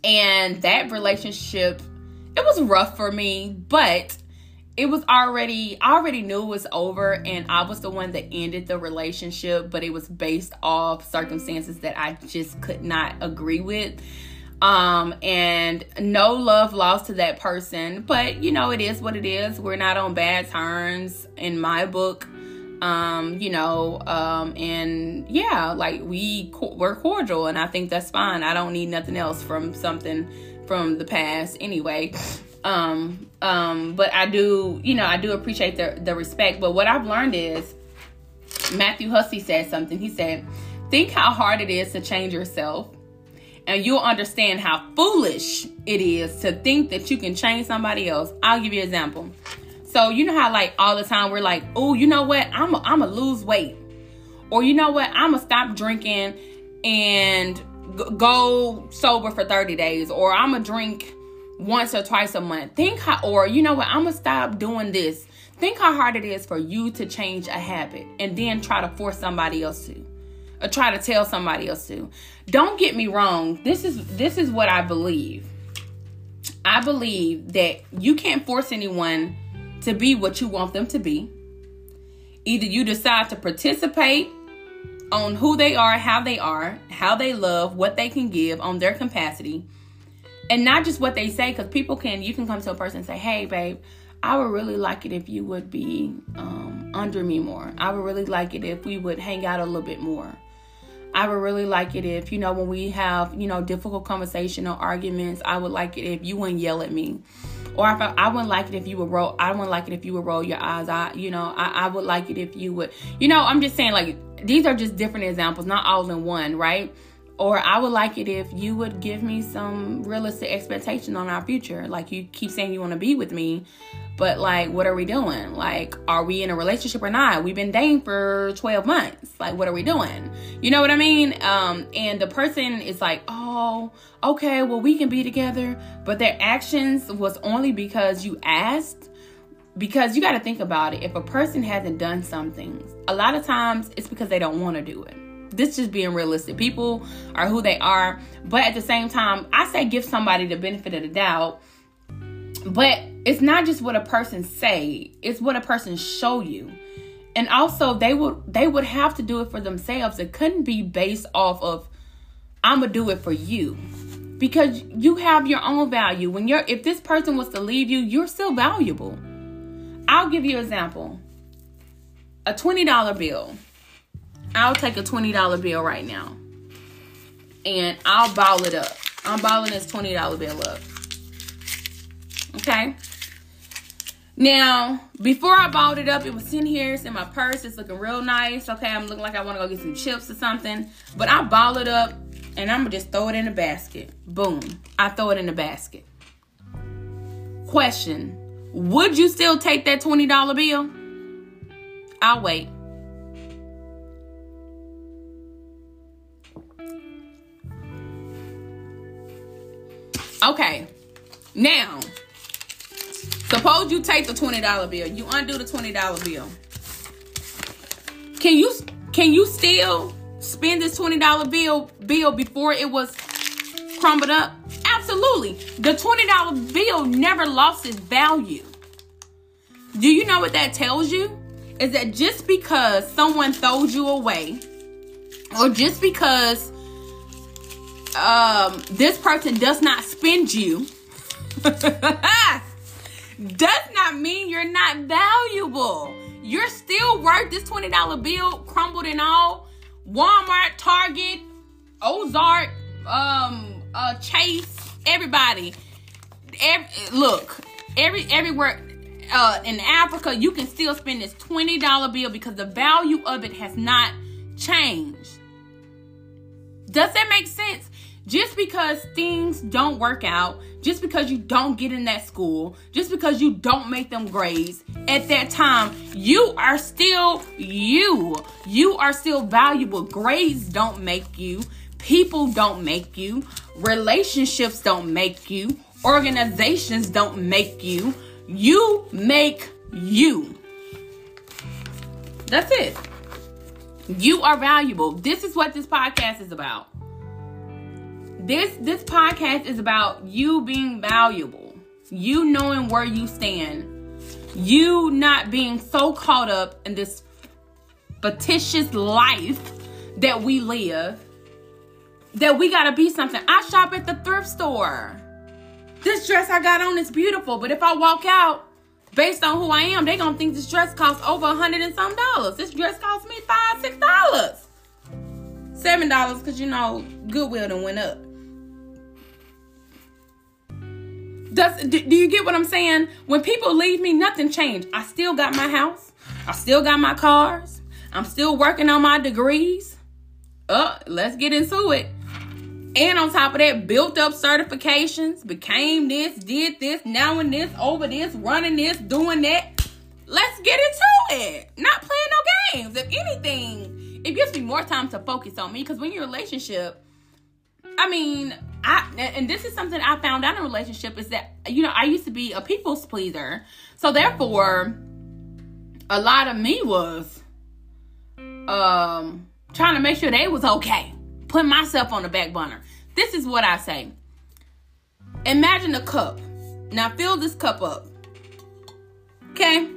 And that relationship, it was rough for me, but it was already I already knew it was over and I was the one that ended the relationship, but it was based off circumstances that I just could not agree with. Um and no love lost to that person, but you know it is what it is. We're not on bad terms in my book. Um, you know, um and yeah, like we we're cordial and I think that's fine. I don't need nothing else from something from the past anyway. Um, um, but I do, you know, I do appreciate the the respect. But what I've learned is Matthew Hussey said something. He said, Think how hard it is to change yourself, and you'll understand how foolish it is to think that you can change somebody else. I'll give you an example. So you know how like all the time we're like, oh, you know what? I'm I'm a lose weight, or you know what? I'm gonna stop drinking and go sober for 30 days, or I'm gonna drink once or twice a month. Think how, or you know what, I'm gonna stop doing this. Think how hard it is for you to change a habit and then try to force somebody else to, or try to tell somebody else to. Don't get me wrong. This is this is what I believe. I believe that you can't force anyone to be what you want them to be. Either you decide to participate on who they are, how they are, how they love, what they can give on their capacity. And not just what they say, because people can, you can come to a person and say, hey, babe, I would really like it if you would be um, under me more. I would really like it if we would hang out a little bit more. I would really like it if, you know, when we have, you know, difficult conversation or arguments, I would like it if you wouldn't yell at me. Or if I, I wouldn't like it if you would roll, I wouldn't like it if you would roll your eyes. I, you know, I, I would like it if you would, you know, I'm just saying like these are just different examples, not all in one, right? Or I would like it if you would give me some realistic expectation on our future. Like you keep saying you want to be with me, but like what are we doing? Like are we in a relationship or not? We've been dating for 12 months. Like what are we doing? You know what I mean? Um and the person is like, "Oh, okay, well we can be together." But their actions was only because you asked because you got to think about it. If a person hasn't done something, a lot of times it's because they don't want to do it. This just being realistic. People are who they are, but at the same time, I say give somebody the benefit of the doubt. But it's not just what a person say; it's what a person show you. And also, they would they would have to do it for themselves. It couldn't be based off of I'm gonna do it for you because you have your own value. When you're if this person was to leave you, you're still valuable. I'll give you an example. A $20 bill. I'll take a $20 bill right now. And I'll ball it up. I'm balling this $20 bill up. Okay? Now, before I balled it up, it was sitting here. It's in my purse. It's looking real nice. Okay, I'm looking like I want to go get some chips or something. But I ball it up and I'm going to just throw it in the basket. Boom. I throw it in the basket. Question would you still take that $20 bill? I'll wait. Okay. Now, suppose you take the $20 bill. You undo the $20 bill. Can you can you still spend this $20 bill bill before it was crumbled up? Absolutely. The $20 bill never lost its value. Do you know what that tells you? Is that just because someone throws you away, or just because um, this person does not spend you, (laughs) does not mean you're not valuable. You're still worth this $20 bill, crumbled and all. Walmart, Target, Ozark, um, uh, Chase, everybody. Every, look, every everywhere uh, in Africa, you can still spend this twenty dollar bill because the value of it has not changed. Does that make sense? Just because things don't work out, just because you don't get in that school, just because you don't make them grades at that time, you are still you. You are still valuable. Grades don't make you. People don't make you. Relationships don't make you. Organizations don't make you. You make you. That's it. You are valuable. This is what this podcast is about. This this podcast is about you being valuable. You knowing where you stand. You not being so caught up in this fictitious life that we live that we gotta be something. I shop at the thrift store. This dress I got on is beautiful, but if I walk out based on who I am, they gonna think this dress costs over a hundred and some dollars. This dress cost me five, six dollars. Seven dollars because you know Goodwill done went up. Does do, do you get what I'm saying? When people leave me, nothing changed. I still got my house. I still got my cars. I'm still working on my degrees. Uh, let's get into it. And on top of that, built up certifications, became this, did this, now and this, over this, running this, doing that. Let's get into it. Not playing no games. If anything, it gives me more time to focus on me because when you're in a relationship, I mean, I and this is something I found out in a relationship is that you know I used to be a people's pleaser, so therefore, a lot of me was um trying to make sure they was okay, put myself on the back burner. This is what I say. Imagine a cup. Now fill this cup up. Okay?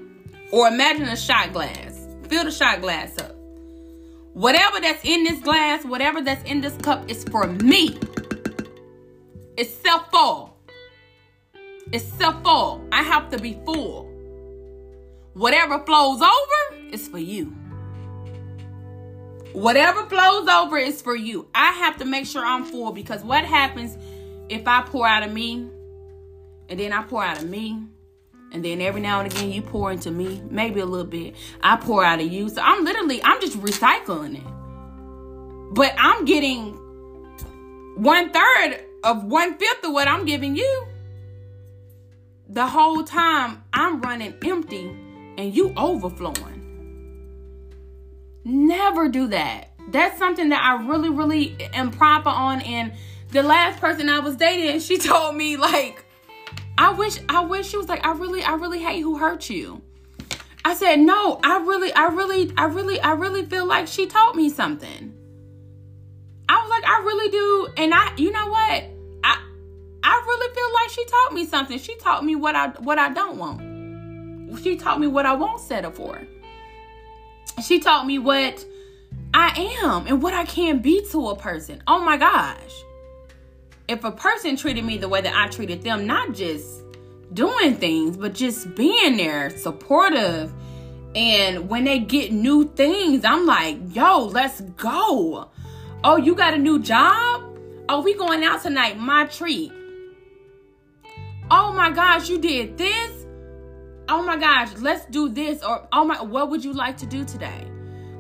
Or imagine a shot glass. Fill the shot glass up. Whatever that's in this glass, whatever that's in this cup is for me. It's self full. It's self full. I have to be full. Whatever flows over is for you. Whatever flows over is for you. I have to make sure I'm full because what happens if I pour out of me and then I pour out of me and then every now and again you pour into me, maybe a little bit. I pour out of you. So I'm literally, I'm just recycling it. But I'm getting one third of one fifth of what I'm giving you. The whole time I'm running empty and you overflowing. Never do that. That's something that I really, really am proper on. And the last person I was dating, she (laughs) told me like, I wish, I wish she was like, I really, I really hate who hurt you. I said, no, I really, I really, I really, I really feel like she told me something. I was like, I really do. And I, you know what? I, I really feel like she taught me something. She taught me what I, what I don't want. She taught me what I won't settle for. She taught me what I am and what I can be to a person. Oh my gosh if a person treated me the way that I treated them, not just doing things, but just being there, supportive. And when they get new things, I'm like, yo, let's go. Oh, you got a new job? Oh, we going out tonight. My treat. Oh my gosh, you did this? Oh my gosh, let's do this. Or oh my, what would you like to do today?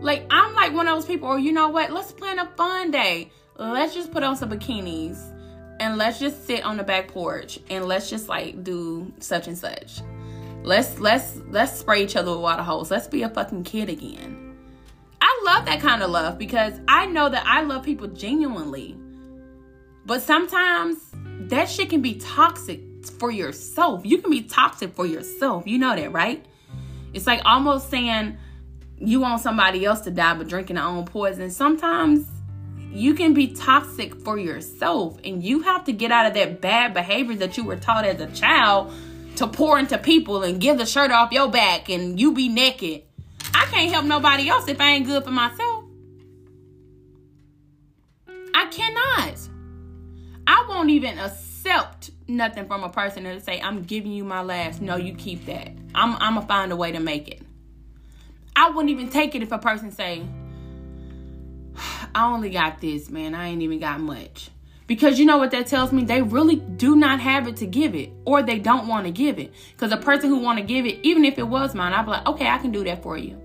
Like, I'm like one of those people, or you know what? Let's plan a fun day. Let's just put on some bikinis and let's just sit on the back porch and let's just like do such and such. Let's let's let's spray each other with water hose. Let's be a fucking kid again. I love that kind of love because I know that I love people genuinely. But sometimes that shit can be toxic for yourself. You can be toxic for yourself. You know that, right? It's like almost saying you want somebody else to die but drinking their own poison. Sometimes you can be toxic for yourself and you have to get out of that bad behavior that you were taught as a child to pour into people and give the shirt off your back and you be naked. I can't help nobody else if I ain't good for myself. I cannot. I won't even accept nothing from a person to say, I'm giving you my last. No, you keep that. I'm I'm gonna find a way to make it. I wouldn't even take it if a person say, I only got this, man. I ain't even got much. Because you know what that tells me? They really do not have it to give it, or they don't want to give it. Because a person who want to give it, even if it was mine, I'd be like, okay, I can do that for you.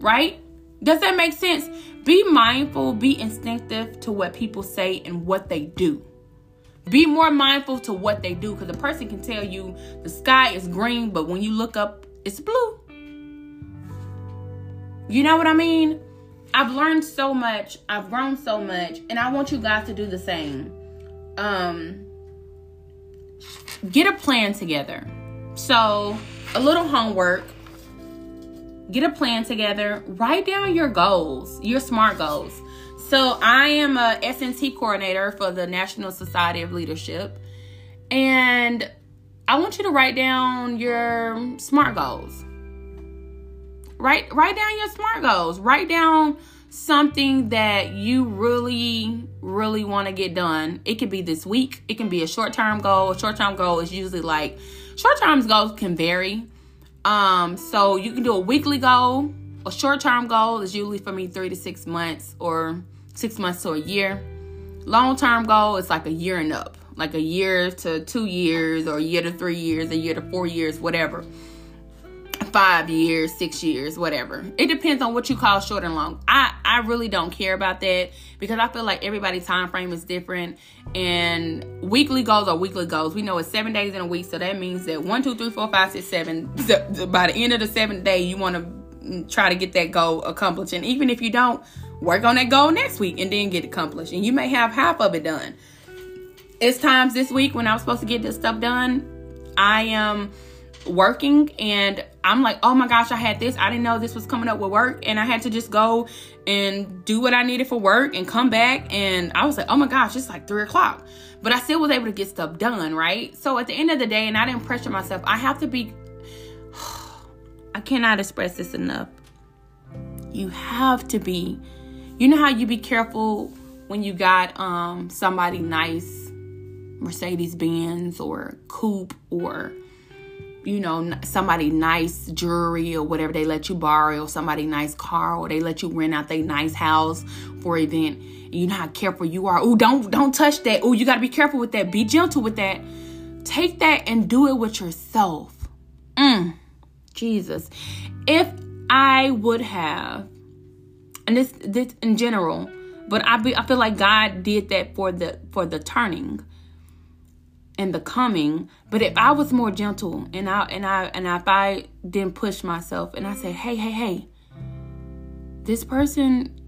Right? Does that make sense? Be mindful, be instinctive to what people say and what they do. Be more mindful to what they do because a person can tell you the sky is green, but when you look up, it's blue. You know what I mean? I've learned so much, I've grown so much, and I want you guys to do the same. Um, get a plan together. So, a little homework. Get a plan together. Write down your goals, your SMART goals. So, I am a SNT coordinator for the National Society of Leadership, and I want you to write down your SMART goals. Write write down your SMART goals. Write down something that you really really want to get done. It could be this week. It can be a short-term goal. A short-term goal is usually like short-term goals can vary. Um so you can do a weekly goal. A short-term goal is usually for me 3 to 6 months or 6 months to a year. Long-term goal is like a year and up. Like a year to 2 years or a year to 3 years, a year to 4 years, whatever five years, six years, whatever. It depends on what you call short and long. I, I really don't care about that because I feel like everybody's time frame is different. And weekly goals are weekly goals. We know it's seven days in a week, so that means that one, two, three, four, five, six, seven. By the end of the seventh day, you want to try to get that goal accomplished. And even if you don't, work on that goal next week and then get accomplished. And you may have half of it done. It's times this week when I was supposed to get this stuff done. I am. Working and I'm like, oh my gosh, I had this. I didn't know this was coming up with work. And I had to just go and do what I needed for work and come back. And I was like, oh my gosh, it's like three o'clock. But I still was able to get stuff done, right? So at the end of the day, and I didn't pressure myself, I have to be, (sighs) I cannot express this enough. You have to be You know how you be careful when you got um somebody nice Mercedes Benz or coupe or you know somebody nice jewelry or whatever they let you borrow or somebody nice car or they let you rent out their nice house for event. You know how careful you are. Oh don't don't touch that. Oh you got to be careful with that. Be gentle with that. Take that and do it with yourself. Mm, jesus. If i would have and this this in general but i be, i feel like god did that for the for the turning and the coming. But if I was more gentle and I and I and if I didn't push myself and I said, hey, hey, hey, this person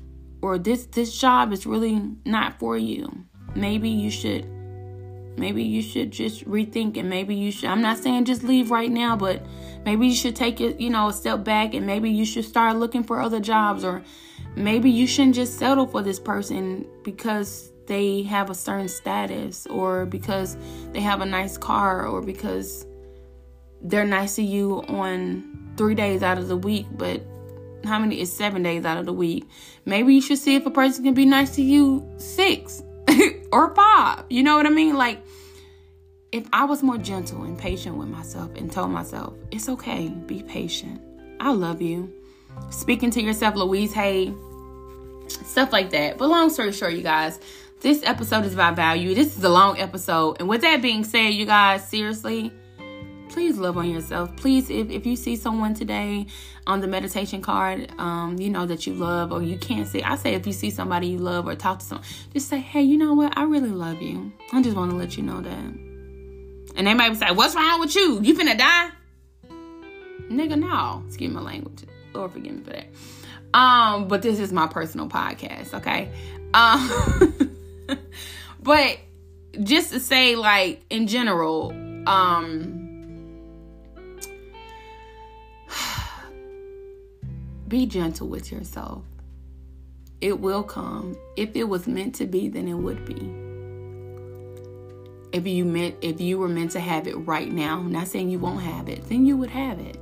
or this this job is really not for you. Maybe you should maybe you should just rethink and maybe you should I'm not saying just leave right now, but maybe you should take it, you know, a step back and maybe you should start looking for other jobs or maybe you shouldn't just settle for this person because they have a certain status or because they have a nice car or because they're nice to you on three days out of the week, but how many is seven days out of the week? Maybe you should see if a person can be nice to you six (laughs) or five. You know what I mean? Like, if I was more gentle and patient with myself and told myself, it's okay, be patient. I love you. Speaking to yourself, Louise Hay, stuff like that. But long story short, you guys, this episode is about value. This is a long episode. And with that being said, you guys, seriously, please love on yourself. Please, if, if you see someone today on the meditation card, um, you know that you love, or you can't say, I say if you see somebody you love or talk to someone, just say, hey, you know what? I really love you. I just want to let you know that. And they might be say, what's wrong with you? You finna die? Nigga, no. Excuse my language. Lord forgive me for that. Um, but this is my personal podcast, okay? Um (laughs) (laughs) but just to say, like, in general, um, (sighs) be gentle with yourself. It will come. If it was meant to be, then it would be. If you meant if you were meant to have it right now, I'm not saying you won't have it, then you would have it.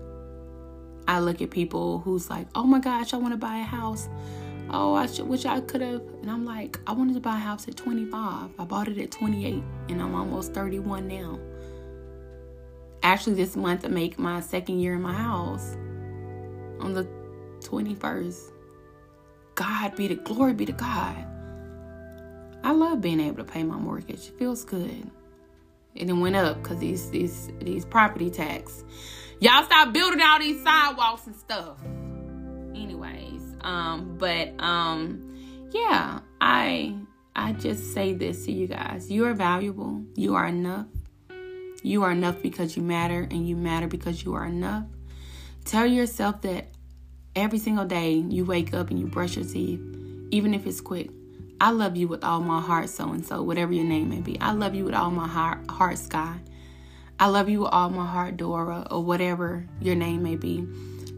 I look at people who's like, "Oh my gosh, I want to buy a house." Oh, I should, wish I could have. And I'm like, I wanted to buy a house at 25. I bought it at 28, and I'm almost 31 now. Actually, this month I make my second year in my house on the 21st. God be the glory be to God. I love being able to pay my mortgage. It feels good. And it went up because these these these property tax. Y'all stop building all these sidewalks and stuff. Anyways, um, but um, yeah, I I just say this to you guys. You are valuable. You are enough. You are enough because you matter and you matter because you are enough. Tell yourself that every single day you wake up and you brush your teeth, even if it's quick. I love you with all my heart, so and so, whatever your name may be. I love you with all my heart, heart Sky. I love you with all my heart, Dora, or whatever your name may be.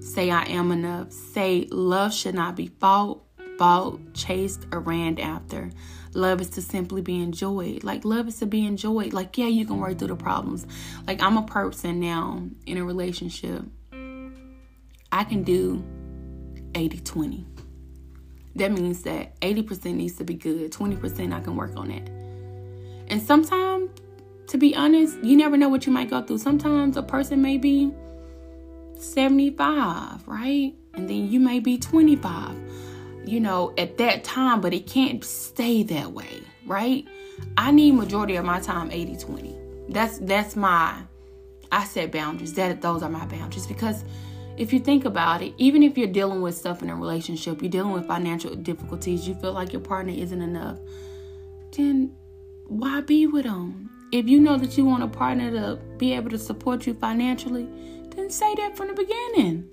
Say, I am enough. Say, love should not be fought, bought, chased, or ran after. Love is to simply be enjoyed. Like, love is to be enjoyed. Like, yeah, you can work through the problems. Like, I'm a person now in a relationship. I can do 80 20. That means that 80% needs to be good, 20% I can work on it. And sometimes, to be honest, you never know what you might go through. Sometimes a person may be 75, right? And then you may be 25, you know, at that time, but it can't stay that way, right? I need majority of my time 80-20. That's that's my I set boundaries. That those are my boundaries because if you think about it, even if you're dealing with stuff in a relationship, you're dealing with financial difficulties, you feel like your partner isn't enough, then why be with them? If you know that you want a partner to be able to support you financially, then say that from the beginning.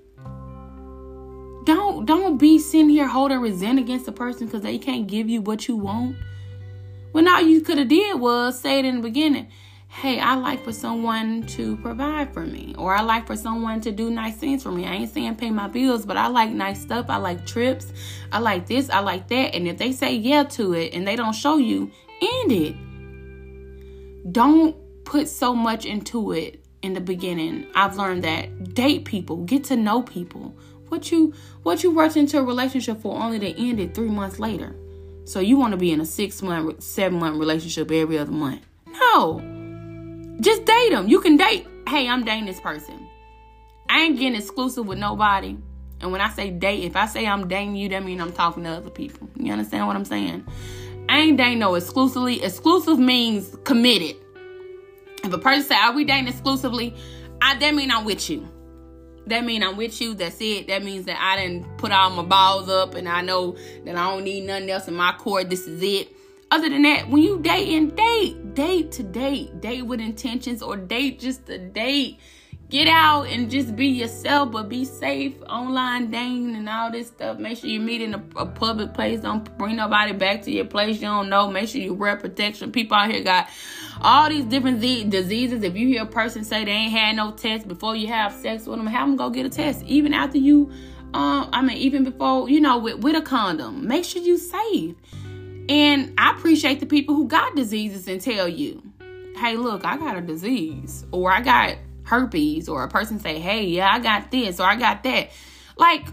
Don't don't be sitting here holding resent against the person because they can't give you what you want. When all you could have did was say it in the beginning. Hey, I like for someone to provide for me, or I like for someone to do nice things for me. I ain't saying pay my bills, but I like nice stuff. I like trips. I like this. I like that. And if they say yeah to it and they don't show you, end it. Don't put so much into it in the beginning. I've learned that date people, get to know people, What you what you rush into a relationship for only to end it three months later? So you want to be in a six month, seven month relationship every other month? No. Just date them. You can date. Hey, I'm dating this person. I ain't getting exclusive with nobody. And when I say date, if I say I'm dating you, that means I'm talking to other people. You understand what I'm saying? I ain't dating no exclusively. Exclusive means committed. If a person say, "Are we dating exclusively?" I that mean I'm with you. That mean I'm with you. That's it. That means that I didn't put all my balls up and I know that I don't need nothing else in my court. This is it. Other than that, when you date and date, date to date, date with intentions or date just to date get out and just be yourself, but be safe online dating and all this stuff. Make sure you meet in a, a, public place. Don't bring nobody back to your place you don't know. Make sure you wear protection. People out here got all these different diseases. If you hear a person say they ain't had no test before you have sex with them, have them go get a test. Even after you, um, I mean, even before you know, with with a condom. Make sure you safe. And I appreciate the people who got diseases and tell you, hey, look, I got a disease, or I got herpes or a person say, hey, yeah, I got this or I got that. Like,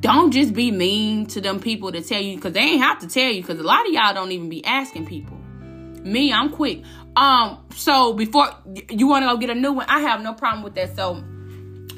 don't just be mean to them people to tell you because they ain't have to tell you because a lot of y'all don't even be asking people. Me, I'm quick. Um, so before you want to go get a new one, I have no problem with that. So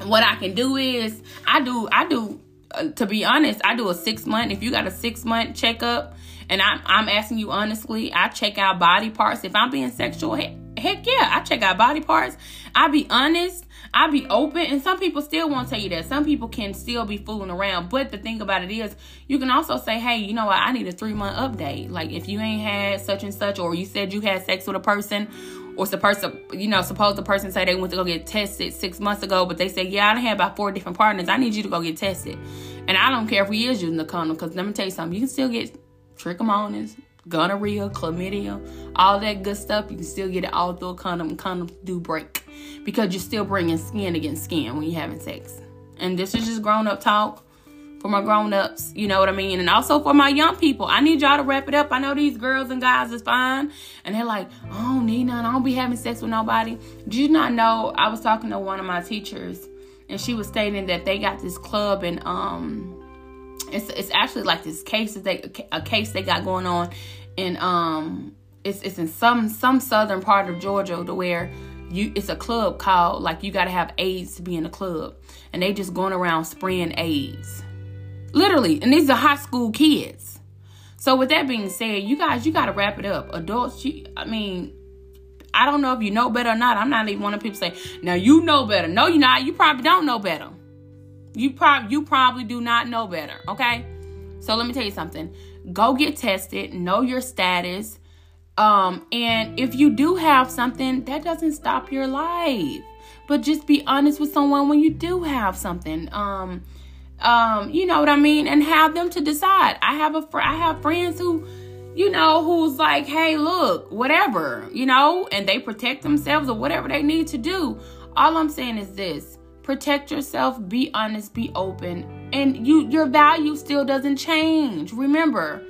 what I can do is I do I do uh, to be honest, I do a six month. If you got a six month checkup, and I'm I'm asking you honestly, I check out body parts. If I'm being sexual, heck yeah, I check out body parts. I be honest. I be open, and some people still won't tell you that. Some people can still be fooling around. But the thing about it is, you can also say, hey, you know what? I need a three month update. Like if you ain't had such and such, or you said you had sex with a person, or supposed to, you know, suppose the person say they went to go get tested six months ago, but they say, yeah, I had about four different partners. I need you to go get tested. And I don't care if we is using the condom, because let me tell you something, you can still get trichomonas, gonorrhea, chlamydia, all that good stuff. You can still get it all through a condom. Condoms do break because you're still bringing skin against skin when you're having sex. And this is just grown up talk for my grown ups, you know what I mean? And also for my young people. I need y'all to wrap it up. I know these girls and guys is fine. And they're like, I don't need none. I don't be having sex with nobody. Do you not know? I was talking to one of my teachers and she was stating that they got this club and um it's it's actually like this case that they a case they got going on in um it's it's in some some southern part of Georgia to where you it's a club called like you got to have AIDS to be in a club. And they just going around spraying AIDS. Literally. And these are high school kids. So with that being said you guys you got to wrap it up. Adults you I mean I don't know if you know better or not. I'm not even one of people say now you know better. No you're not. You probably don't know better you probably you probably do not know better, okay? So let me tell you something. Go get tested, know your status. Um, and if you do have something, that doesn't stop your life. But just be honest with someone when you do have something. Um, um, you know what I mean, and have them to decide. I have a fr- I have friends who, you know, who's like, hey, look, whatever, you know, and they protect themselves or whatever they need to do. All I'm saying is this: protect yourself be honest be open and you your value still doesn't change. Remember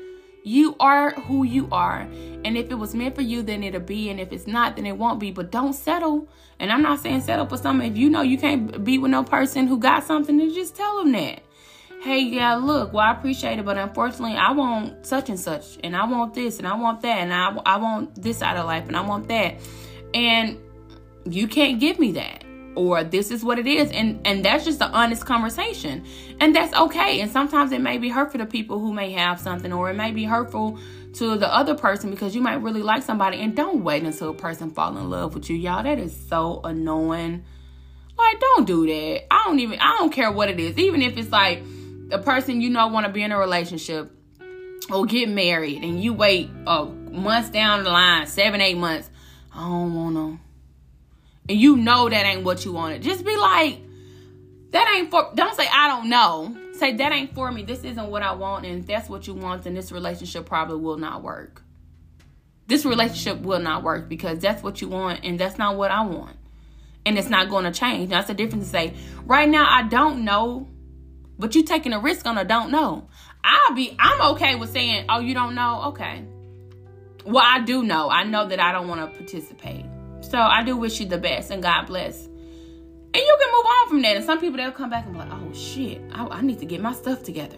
you are who you are and if it was meant for you then it'll be and if it's not then it won't be but don't settle. And i'm not saying settle for something. If you know you can't be with no person who got something then just tell them that. Hey yeah look well i appreciate it but unfortunately i want such and such and i want this and i want that and i, I want this out of life and i want that. And you can't give me that or this is what it is. And and that's just an honest conversation. And that's okay. And sometimes it may be hurtful to people who may have something or it may be hurtful to the other person because you might really like somebody. And don't wait until a person fall in love with you y'all. That is so annoying. Like don't do that. I don't even i don't care what it is. Even if it's like a person you know want to be in a relationship or get married and you wait uh, months down the line seven eight months i don't want to and you know that ain't what you wanted, just be like, that ain't for, don't say, I don't know. Say, that ain't for me. This isn't what I want. And if that's what you want, then this relationship probably will not work. This relationship will not work because that's what you want and that's not what I want. And it's not going to change. That's the difference to say, right now, I don't know, but you taking a risk on a don't know. I'll be, I'm okay with saying, oh, you don't know? Okay. Well, I do know. I know that I don't want to participate. So I do wish you the best and God bless. And you can move on from that. And some people they'll come back and be like, oh shit, I, I need to get my stuff together.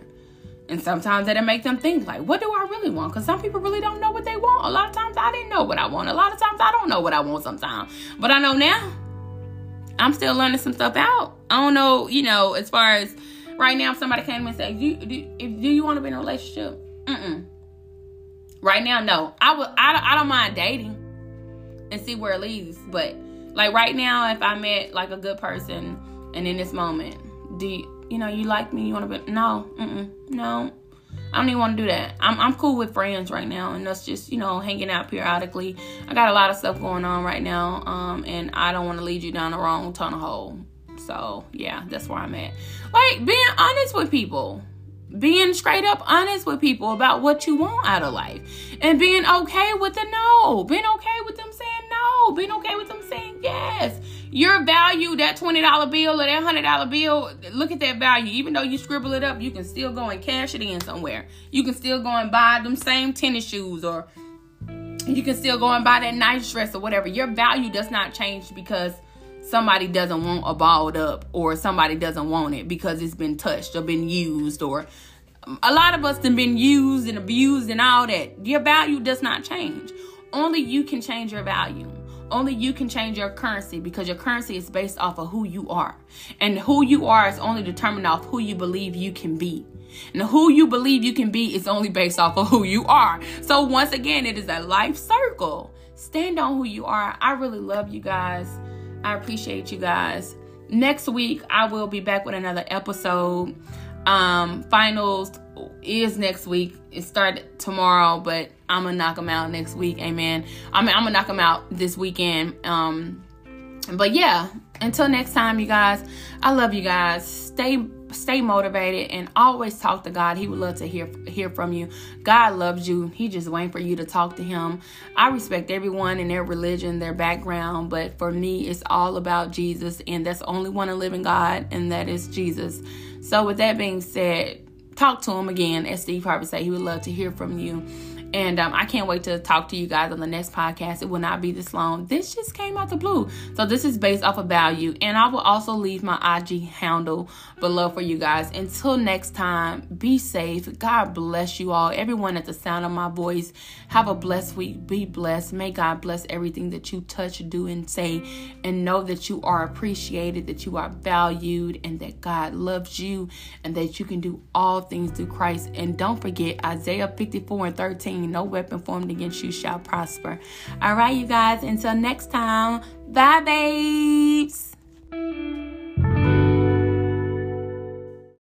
And sometimes that'll make them think like, what do I really want? Because some people really don't know what they want. A lot of times I didn't know what I want. A lot of times I don't know what I want sometimes. But I know now. I'm still learning some stuff out. I don't know, you know, as far as right now, if somebody came and said, do, do, if, do you want to be in a relationship? Mm-mm. Right now, no. I would. I, I don't mind dating and see where it leads. But like right now, if I met like a good person, and in this moment, do you, you know you like me? You want to be? No, no. I don't even want to do that. I'm I'm cool with friends right now, and that's just you know hanging out periodically. I got a lot of stuff going on right now, um, and I don't want to lead you down the wrong tunnel hole. So yeah, that's where I'm at. Like being honest with people being straight up honest with people about what you want out of life and being okay with the no being okay with them saying no being okay with them saying yes. Your value that $20 bill or that $100 bill look at that value. Even though you scribble it up you can still go and cash it in somewhere. You can still go and buy them same tennis shoes or you can still go and buy that nice dress or whatever. Your value does not change because somebody doesn't want a balled up or somebody doesn't want it because it's been touched or been used or a lot of us have been used and abused and all that. Your value does not change. Only you can change your value. Only you can change your currency because your currency is based off of who you are. And who you are is only determined off who you believe you can be. And who you believe you can be is only based off of who you are. So once again, it is a life circle. Stand on who you are. I really love you guys. I appreciate you guys. Next week, I will be back with another episode. Um, finals is next week. It started tomorrow, but I'm gonna knock them out next week. Amen. I mean, I'm gonna knock them out this weekend. Um, but yeah, until next time, you guys. I love you guys. Stay stay motivated and always talk to God. He would love to hear hear from you. God loves you. He just waiting for you to talk to him. I respect everyone and their religion, their background, but for me it's all about Jesus and that's only one living God and that is Jesus. So with that being said, talk to him again. As Steve Harvey said, he would love to hear from you. And um, I can't wait to talk to you guys on the next podcast. It will not be this long. This just came out the blue. So this is based off of value. And I will also leave my IG handle below for you guys. Until next time, be safe. God bless you all. Everyone at the sound of my voice, have a blessed week. Be blessed. May God bless everything that you touch, do, and say. And know that you are appreciated, that you are valued, and that God loves you, and that you can do all things through Christ. And don't forget Isaiah 54 and 13 no weapon formed against you shall prosper. All right, you guys, until next time, bye, babes.